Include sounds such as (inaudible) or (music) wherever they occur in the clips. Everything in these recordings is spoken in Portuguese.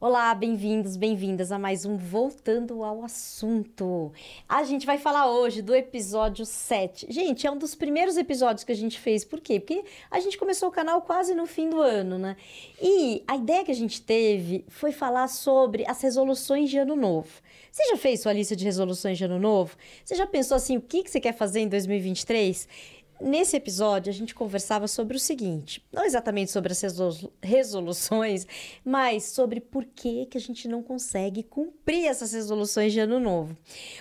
Olá, bem-vindos, bem-vindas a mais um Voltando ao Assunto. A gente vai falar hoje do episódio 7. Gente, é um dos primeiros episódios que a gente fez. Por quê? Porque a gente começou o canal quase no fim do ano, né? E a ideia que a gente teve foi falar sobre as resoluções de ano novo. Você já fez sua lista de resoluções de ano novo? Você já pensou assim, o que você quer fazer em 2023? Nesse episódio, a gente conversava sobre o seguinte: não exatamente sobre as resoluções, (laughs) mas sobre por que, que a gente não consegue cumprir essas resoluções de ano novo.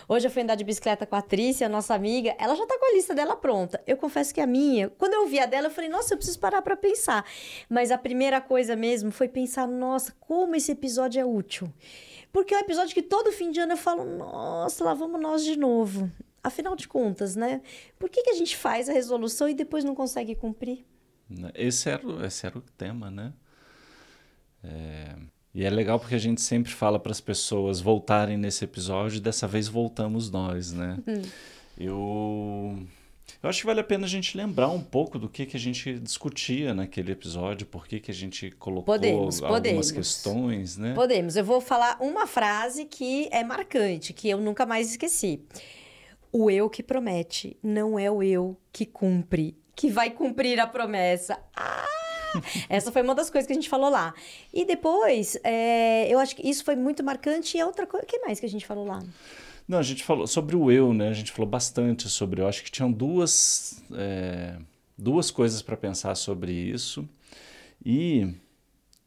Hoje eu fui andar de bicicleta com a Trícia, nossa amiga, ela já tá com a lista dela pronta. Eu confesso que a minha, quando eu vi a dela, eu falei, nossa, eu preciso parar para pensar. Mas a primeira coisa mesmo foi pensar, nossa, como esse episódio é útil. Porque é um episódio que todo fim de ano eu falo, nossa, lá vamos nós de novo. Afinal de contas, né? Por que, que a gente faz a resolução e depois não consegue cumprir? Esse era, esse era o tema, né? É... E é legal porque a gente sempre fala para as pessoas voltarem nesse episódio e dessa vez voltamos nós, né? Hum. Eu eu acho que vale a pena a gente lembrar um pouco do que, que a gente discutia naquele episódio, por que, que a gente colocou podemos, algumas podemos. questões, né? Podemos. Eu vou falar uma frase que é marcante, que eu nunca mais esqueci. O eu que promete não é o eu que cumpre, que vai cumprir a promessa. Ah! Essa foi uma das coisas que a gente falou lá. E depois, é, eu acho que isso foi muito marcante. E outra coisa, o que mais que a gente falou lá? Não, a gente falou sobre o eu, né? A gente falou bastante sobre. Eu acho que tinham duas, é, duas coisas para pensar sobre isso e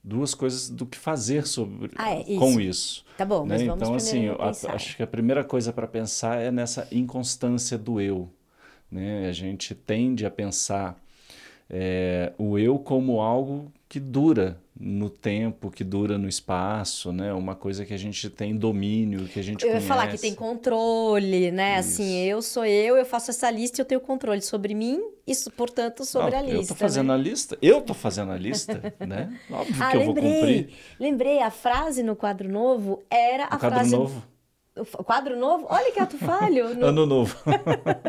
duas coisas do que fazer sobre ah, é, isso. com isso. Tá bom, né? mas vamos Então, assim, a, acho que a primeira coisa para pensar é nessa inconstância do eu. Né? A gente tende a pensar é, o eu como algo que dura no tempo, que dura no espaço, né? Uma coisa que a gente tem domínio, que a gente Eu ia falar que tem controle, né? Isso. Assim, eu sou eu, eu faço essa lista e eu tenho controle sobre mim, isso, portanto, sobre Não, a lista. Eu tô fazendo né? a lista, eu tô fazendo a lista, né? (laughs) Óbvio ah, que eu lembrei, vou cumprir. Lembrei, a frase no quadro novo era no a quadro frase... novo? O quadro novo? Olha que ato falho. (laughs) No... ano novo.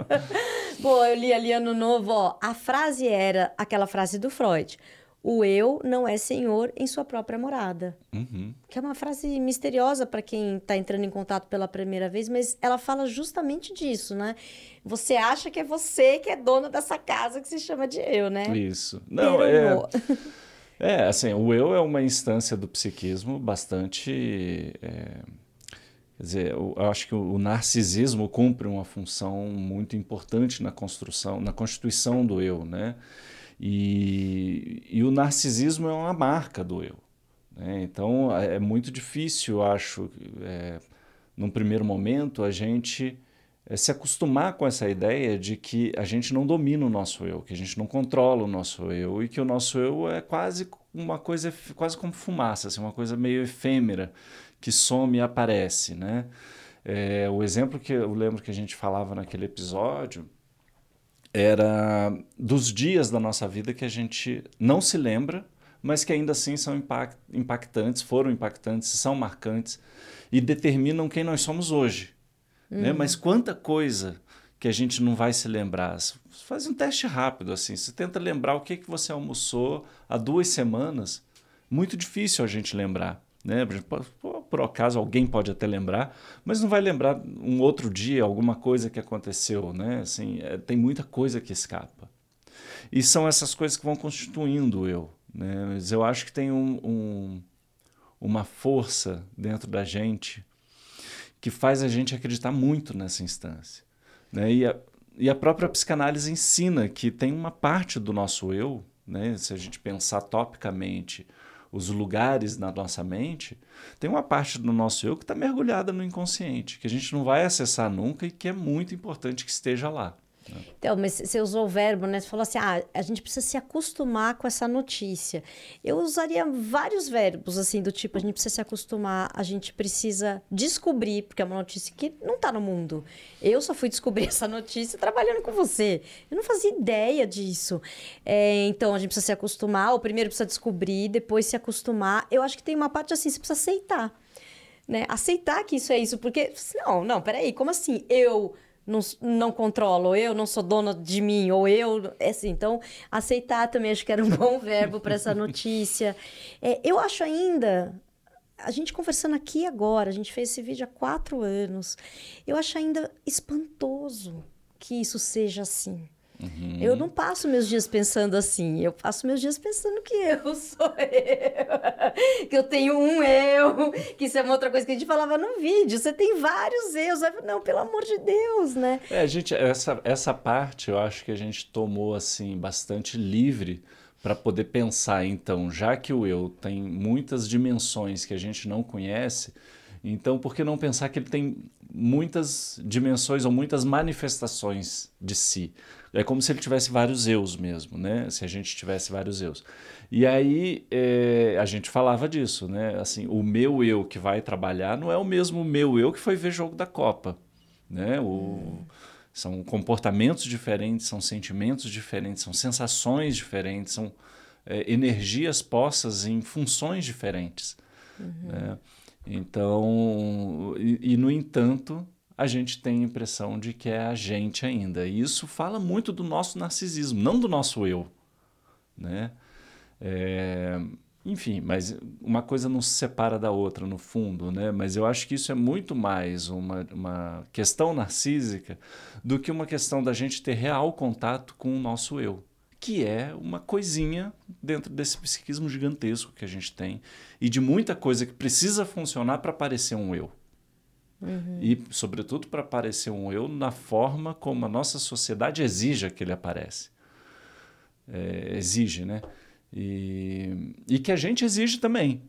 (laughs) Pô, eu li ali ano novo, ó. A frase era aquela frase do Freud o eu não é senhor em sua própria morada. Uhum. Que é uma frase misteriosa para quem está entrando em contato pela primeira vez, mas ela fala justamente disso, né? Você acha que é você que é dona dessa casa que se chama de eu, né? Isso. Não, é. (laughs) É, assim, o eu é uma instância do psiquismo bastante. É, quer dizer, eu acho que o narcisismo cumpre uma função muito importante na construção, na constituição do eu, né? E, e o narcisismo é uma marca do eu. Né? Então é, é muito difícil, acho, é, num primeiro momento, a gente é, se acostumar com essa ideia de que a gente não domina o nosso eu, que a gente não controla o nosso eu e que o nosso eu é quase uma coisa, quase como fumaça, assim, uma coisa meio efêmera que some e aparece. Né? É, o exemplo que eu lembro que a gente falava naquele episódio era dos dias da nossa vida que a gente não se lembra, mas que ainda assim são impact, impactantes, foram impactantes, são marcantes e determinam quem nós somos hoje. Né? Uhum. Né? Mas quanta coisa que a gente não vai se lembrar. Faz um teste rápido assim. Você tenta lembrar o que, que você almoçou há duas semanas. Muito difícil a gente lembrar. Né? Por, acaso alguém pode até lembrar, mas não vai lembrar um outro dia, alguma coisa que aconteceu. Né? Assim, é, tem muita coisa que escapa. E são essas coisas que vão constituindo o eu. Né? Mas eu acho que tem um, um, uma força dentro da gente que faz a gente acreditar muito nessa instância. Né? E, a, e a própria psicanálise ensina que tem uma parte do nosso eu, né? se a gente pensar topicamente, os lugares na nossa mente, tem uma parte do nosso eu que está mergulhada no inconsciente, que a gente não vai acessar nunca e que é muito importante que esteja lá. Então, mas você usou o verbo, né? Você falou assim, ah, a gente precisa se acostumar com essa notícia. Eu usaria vários verbos, assim, do tipo, a gente precisa se acostumar, a gente precisa descobrir, porque é uma notícia que não está no mundo. Eu só fui descobrir (laughs) essa notícia trabalhando com você. Eu não fazia ideia disso. É, então, a gente precisa se acostumar, ou primeiro precisa descobrir, depois se acostumar. Eu acho que tem uma parte assim, você precisa aceitar. Né? Aceitar que isso é isso, porque, não, não, peraí, como assim? Eu não, não controlo, eu não sou dona de mim, ou eu. É assim, então, aceitar também acho que era um (laughs) bom verbo para essa notícia. É, eu acho ainda. a gente conversando aqui agora, a gente fez esse vídeo há quatro anos. Eu acho ainda espantoso que isso seja assim. Uhum. Eu não passo meus dias pensando assim, eu passo meus dias pensando que eu (laughs) sou eu, que eu tenho um eu, que isso é uma outra coisa que a gente falava no vídeo, você tem vários eus, não, pelo amor de Deus, né? É, gente, essa, essa parte eu acho que a gente tomou assim bastante livre para poder pensar, então, já que o eu tem muitas dimensões que a gente não conhece, então por que não pensar que ele tem muitas dimensões ou muitas manifestações de si? É como se ele tivesse vários eus mesmo, né? Se a gente tivesse vários eus. E aí é, a gente falava disso, né? Assim, o meu eu que vai trabalhar não é o mesmo meu eu que foi ver jogo da Copa, né? O. São comportamentos diferentes, são sentimentos diferentes, são sensações diferentes, são é, energias postas em funções diferentes. Uhum. Né? Então, e, e, no entanto, a gente tem a impressão de que é a gente ainda. E isso fala muito do nosso narcisismo, não do nosso eu. Né? É, enfim, mas uma coisa não se separa da outra no fundo, né? Mas eu acho que isso é muito mais uma, uma questão narcísica do que uma questão da gente ter real contato com o nosso eu, que é uma coisinha dentro desse psiquismo gigantesco que a gente tem e de muita coisa que precisa funcionar para parecer um eu. Uhum. E, sobretudo, para parecer um eu na forma como a nossa sociedade exige que ele aparece. É, exige, né? E, e que a gente exige também.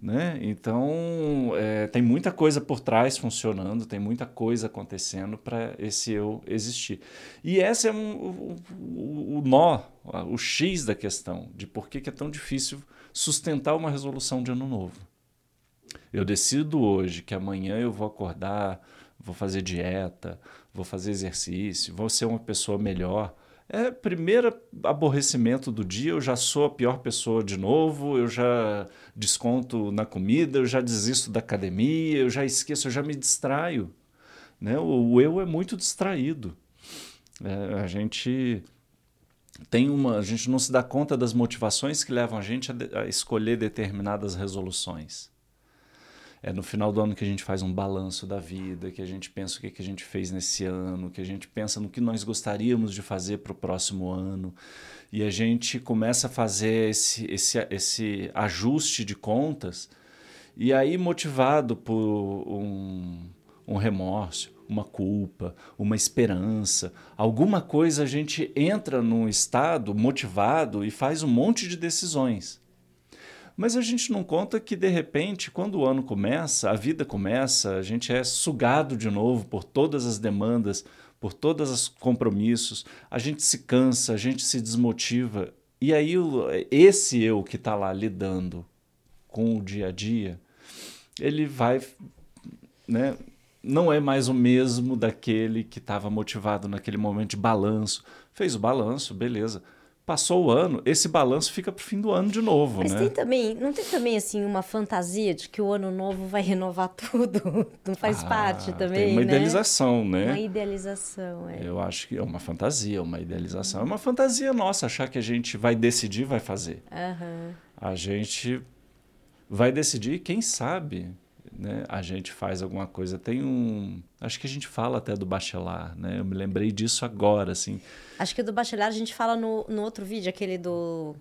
Né? Então, é, tem muita coisa por trás funcionando, tem muita coisa acontecendo para esse eu existir. E esse é um, o, o, nó, o X da questão, de por que, que é tão difícil sustentar uma resolução de ano novo. Eu decido hoje que amanhã eu vou acordar, vou fazer dieta, vou fazer exercício, vou ser uma pessoa melhor é primeiro aborrecimento do dia, eu já sou a pior pessoa de novo, eu já desconto na comida, eu já desisto da academia, eu já esqueço, eu já me distraio. Né? O, o eu é muito distraído. É, a gente tem uma, a gente não se dá conta das motivações que levam a gente a, a escolher determinadas resoluções. É no final do ano que a gente faz um balanço da vida, que a gente pensa o que, que a gente fez nesse ano, que a gente pensa no que nós gostaríamos de fazer para o próximo ano. E a gente começa a fazer esse, esse, esse ajuste de contas, e aí, motivado por um, um remorso, uma culpa, uma esperança, alguma coisa, a gente entra num estado motivado e faz um monte de decisões. Mas a gente não conta que, de repente, quando o ano começa, a vida começa, a gente é sugado de novo por todas as demandas, por todos os compromissos, a gente se cansa, a gente se desmotiva. E aí, esse eu que está lá lidando com o dia a dia, ele vai. Né, não é mais o mesmo daquele que estava motivado naquele momento de balanço. Fez o balanço, beleza Passou o ano, esse balanço fica para o fim do ano de novo, Mas né? tem também, não tem também assim uma fantasia de que o ano novo vai renovar (laughs) tudo? Não faz ah, parte também, Tem uma né? idealização, né? Uma idealização, é. Eu acho que é uma fantasia, uma idealização. É uma fantasia nossa achar que a gente vai decidir, vai fazer. Uhum. A gente vai decidir, quem sabe, né, a gente faz alguma coisa. Tem um. Acho que a gente fala até do bachelar, né? Eu me lembrei disso agora, assim. Acho que do bachelar a gente fala no, no outro vídeo, aquele do.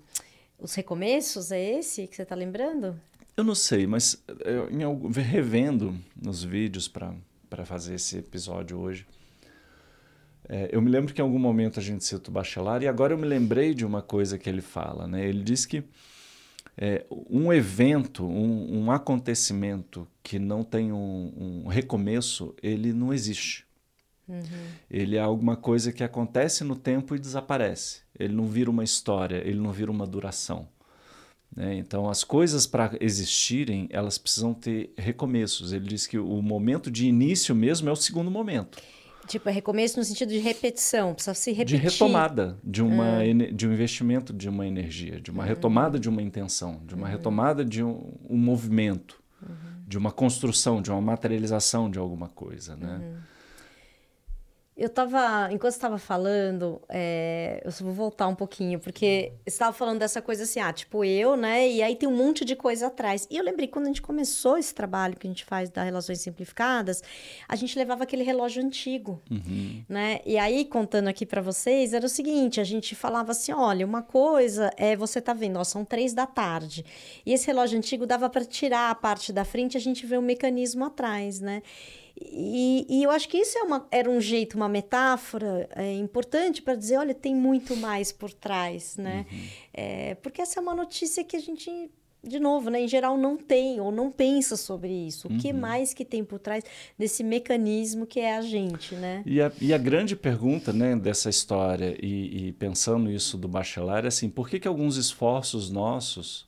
Os recomeços, é esse que você está lembrando? Eu não sei, mas eu, em, revendo nos vídeos para fazer esse episódio hoje, é, eu me lembro que em algum momento a gente cita o bachelar e agora eu me lembrei de uma coisa que ele fala, né? Ele diz que é, um evento, um, um, acontecimento que não tem um, um recomeço, ele não existe. Uhum. Ele é alguma coisa que acontece no tempo e desaparece. Ele não vira uma história, ele não vira uma duração. Né? Então, as coisas para existirem, elas precisam ter recomeços. Ele diz que o momento de início mesmo é o segundo momento. Tipo, é recomeço no sentido de repetição, precisa se repetir. De retomada de, uma, ah. de um investimento de uma energia, de uma uhum. retomada de uma intenção, de uma uhum. retomada de um, um movimento, uhum. de uma construção, de uma materialização de alguma coisa, né? Eu tava, enquanto você estava falando, é, eu vou voltar um pouquinho, porque você estava falando dessa coisa assim, ah, tipo eu, né? E aí tem um monte de coisa atrás. E eu lembrei quando a gente começou esse trabalho que a gente faz das relações simplificadas, a gente levava aquele relógio antigo, uhum. né? E aí, contando aqui para vocês, era o seguinte: a gente falava assim, olha, uma coisa é você tá vendo, ó, são três da tarde. E esse relógio antigo dava para tirar a parte da frente, a gente vê o um mecanismo atrás, né? E, e, eu acho que isso é uma, era um jeito, uma metáfora é, importante para dizer, olha, tem muito mais por trás, né? Uhum. É, porque essa é uma notícia que a gente, de novo, né, em geral não tem ou não pensa sobre isso. O que uhum. mais que tem por trás desse mecanismo que é a gente, né? E a, e a grande pergunta, né, dessa história e, e pensando isso do bachelar é assim, por que que alguns esforços nossos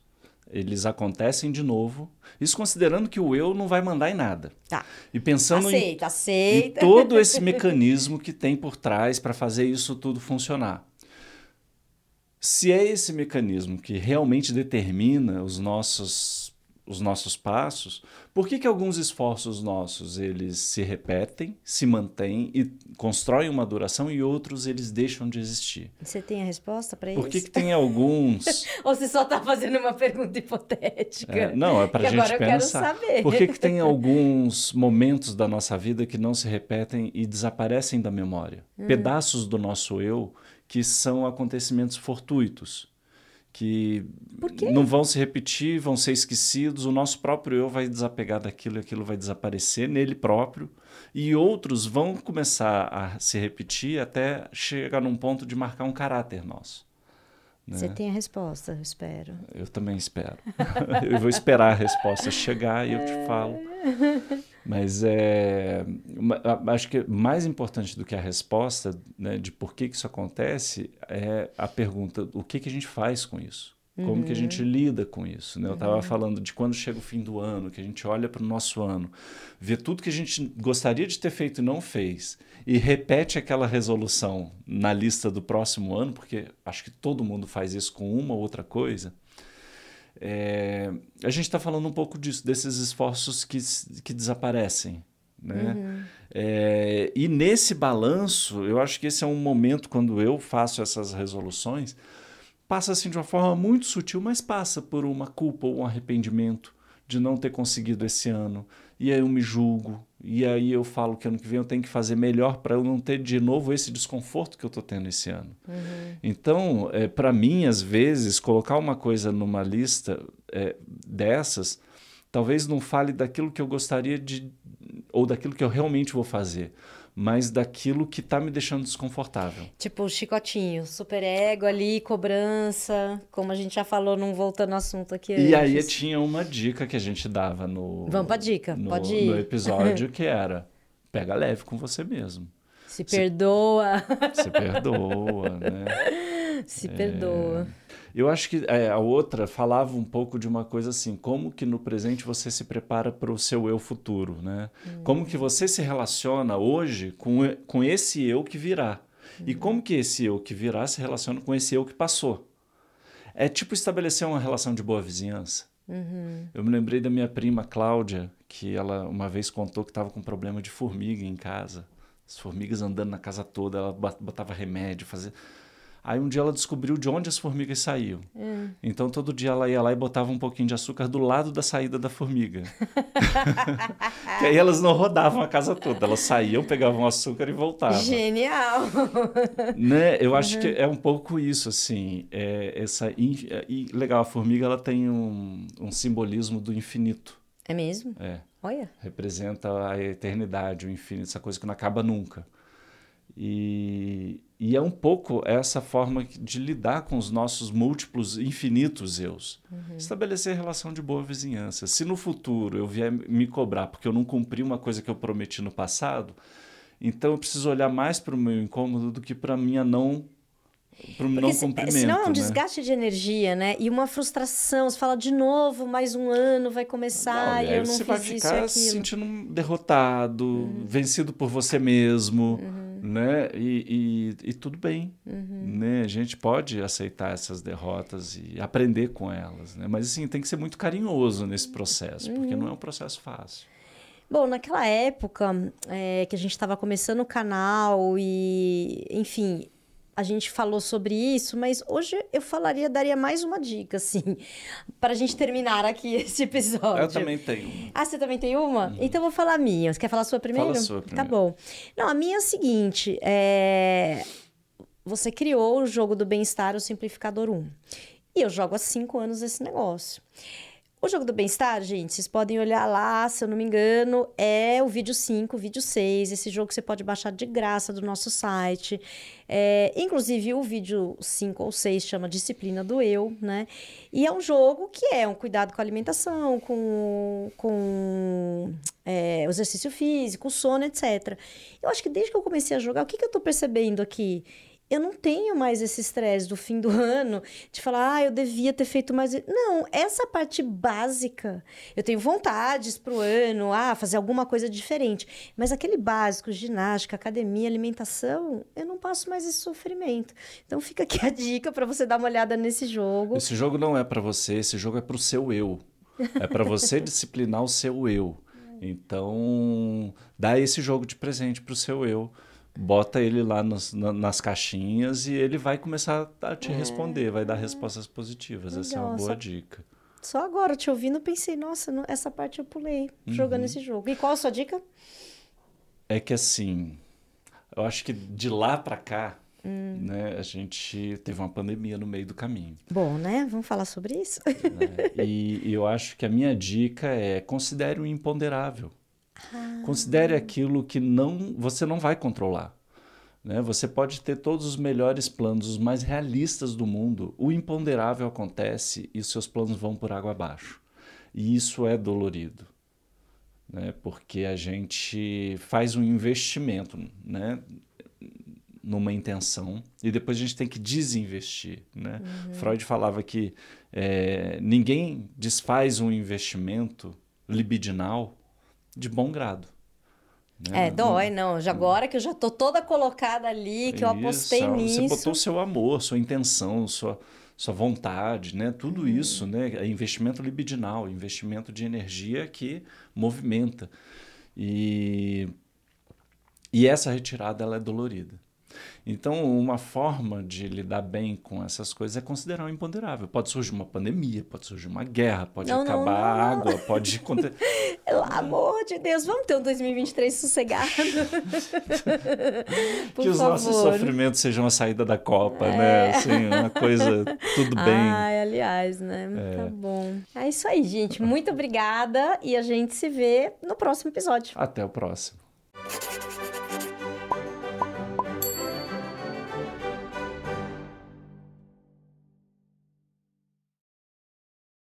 eles acontecem de novo. Isso considerando que o eu não vai mandar em nada. Tá. E pensando aceita, em, aceita. em todo esse mecanismo que tem por trás para fazer isso tudo funcionar. Se é esse mecanismo que realmente determina os nossos os nossos passos, por que, que alguns esforços nossos eles se repetem, se mantêm e constroem uma duração e outros eles deixam de existir? Você tem a resposta para isso? Por que, que tem alguns... (laughs) Ou você só está fazendo uma pergunta hipotética? É, não, é para a gente agora pensar. Eu quero saber. Por que, que tem (laughs) alguns momentos da nossa vida que não se repetem e desaparecem da memória? Hum. Pedaços do nosso eu que são acontecimentos fortuitos que não vão se repetir, vão ser esquecidos, o nosso próprio eu vai desapegar daquilo e aquilo vai desaparecer nele próprio, e outros vão começar a se repetir até chegar num ponto de marcar um caráter nosso. Né? Você tem a resposta, eu espero. Eu também espero. (laughs) eu vou esperar a resposta chegar e eu te falo. (laughs) Mas é, acho que mais importante do que a resposta né, de por que, que isso acontece é a pergunta: o que, que a gente faz com isso? Como uhum. que a gente uhum. lida com isso? Né? Eu estava uhum. falando de quando chega o fim do ano, que a gente olha para o nosso ano, vê tudo que a gente gostaria de ter feito e não fez, e repete aquela resolução na lista do próximo ano, porque acho que todo mundo faz isso com uma ou outra coisa. É, a gente está falando um pouco disso, desses esforços que, que desaparecem. Né? Uhum. É, e nesse balanço, eu acho que esse é um momento quando eu faço essas resoluções, passa assim de uma forma muito sutil, mas passa por uma culpa ou um arrependimento de não ter conseguido esse ano. E aí eu me julgo, e aí eu falo que ano que vem eu tenho que fazer melhor para eu não ter de novo esse desconforto que eu estou tendo esse ano. Uhum. Então, é, para mim, às vezes, colocar uma coisa numa lista é, dessas, talvez não fale daquilo que eu gostaria de, ou daquilo que eu realmente vou fazer mas daquilo que está me deixando desconfortável. Tipo chicotinho, super ego ali, cobrança, como a gente já falou, não voltando ao assunto aqui E aí tinha uma dica que a gente dava no... Vamos pra dica, no, pode ir. No episódio (laughs) que era, pega leve com você mesmo. Se, se perdoa. Se perdoa, né? (laughs) Se é... perdoa. Eu acho que é, a outra falava um pouco de uma coisa assim, como que no presente você se prepara para o seu eu futuro, né? Uhum. Como que você se relaciona hoje com, com esse eu que virá. Uhum. E como que esse eu que virá se relaciona com esse eu que passou. É tipo estabelecer uma relação de boa vizinhança. Uhum. Eu me lembrei da minha prima Cláudia, que ela uma vez contou que estava com problema de formiga em casa. As formigas andando na casa toda, ela botava remédio, fazia Aí um dia ela descobriu de onde as formigas saíam. Hum. Então todo dia ela ia lá e botava um pouquinho de açúcar do lado da saída da formiga. (laughs) que aí elas não rodavam a casa toda, elas saíam, pegavam açúcar e voltavam. Genial! né? Eu acho uhum. que é um pouco isso, assim. É, essa e legal, a formiga ela tem um, um simbolismo do infinito. É mesmo? É. Olha. Representa a eternidade, o infinito, essa coisa que não acaba nunca. E, e é um pouco essa forma de lidar com os nossos múltiplos, infinitos eus. Uhum. Estabelecer relação de boa vizinhança. Se no futuro eu vier me cobrar porque eu não cumpri uma coisa que eu prometi no passado, então eu preciso olhar mais para o meu incômodo do que para a minha não para o não cumprimento. Senão é um né? desgaste de energia, né? E uma frustração. Você fala de novo, mais um ano vai começar não, e, e eu não você fiz vai isso ficar se sentindo derrotado, uhum. vencido por você mesmo. Uhum né? E, e, e, tudo bem, uhum. né? A gente pode aceitar essas derrotas e aprender com elas, né? Mas assim tem que ser muito carinhoso nesse processo, uhum. porque não é um processo fácil. Bom, naquela época é, que a gente estava começando o canal e, enfim, a gente falou sobre isso, mas hoje eu falaria, daria mais uma dica, assim, (laughs) para a gente terminar aqui (laughs) esse episódio. Eu também tenho. Ah, você também tem uma? Uhum. Então eu vou falar a minha. Você quer falar a sua primeiro? Fala a sua Tá primeiro. bom. Não, a minha é a seguinte: é... você criou o jogo do bem-estar, o Simplificador 1. E eu jogo há cinco anos esse negócio. O jogo do bem-estar, gente, vocês podem olhar lá, se eu não me engano, é o vídeo 5, o vídeo 6. Esse jogo você pode baixar de graça do nosso site. É, inclusive, o vídeo 5 ou 6 chama Disciplina do Eu, né? E é um jogo que é um cuidado com a alimentação, com, com é, exercício físico, sono, etc. Eu acho que desde que eu comecei a jogar, o que, que eu tô percebendo aqui? Eu não tenho mais esse estresse do fim do (laughs) ano de falar, ah, eu devia ter feito mais. Não, essa parte básica, eu tenho vontades para o ano, ah, fazer alguma coisa diferente. Mas aquele básico, ginástica, academia, alimentação, eu não passo mais esse sofrimento. Então fica aqui a dica para você dar uma olhada nesse jogo. Esse jogo não é para você, esse jogo é para o seu eu. É para você (laughs) disciplinar o seu eu. Então, dá esse jogo de presente para o seu eu bota ele lá nas, na, nas caixinhas e ele vai começar a te é. responder, vai dar respostas positivas. Legal, Essa é uma boa só, dica. Só agora, te ouvindo, pensei, nossa, essa parte eu pulei jogando uhum. esse jogo. E qual a sua dica? É que assim, eu acho que de lá para cá, hum. né, a gente teve uma pandemia no meio do caminho. Bom, né? Vamos falar sobre isso? Né? E, e eu acho que a minha dica é considere o imponderável. Ah. Considere aquilo que não você não vai controlar. Né? Você pode ter todos os melhores planos, os mais realistas do mundo. O imponderável acontece e os seus planos vão por água abaixo. E isso é dolorido. Né? Porque a gente faz um investimento né? numa intenção e depois a gente tem que desinvestir. Né? Uhum. Freud falava que é, ninguém desfaz um investimento libidinal de bom grado. Né? É, dói, não. Já agora que eu já estou toda colocada ali, que Isso, eu apostei nisso. Você botou seu amor, sua intenção, sua, sua vontade, né? Tudo uhum. isso, né? É investimento libidinal, investimento de energia que movimenta. E, e essa retirada ela é dolorida. Então, uma forma de lidar bem com essas coisas é considerar o imponderável. Pode surgir uma pandemia, pode surgir uma guerra, pode não, acabar não, não, a água, pode (laughs) acontecer. Pelo amor de Deus, vamos ter um 2023 sossegado. (laughs) que os favor. nossos sofrimentos sejam a saída da Copa, né? é. né? Assim, uma coisa, tudo (laughs) bem. Ai, aliás, né? É. Tá bom. É isso aí, gente. Muito obrigada e a gente se vê no próximo episódio. Até o próximo.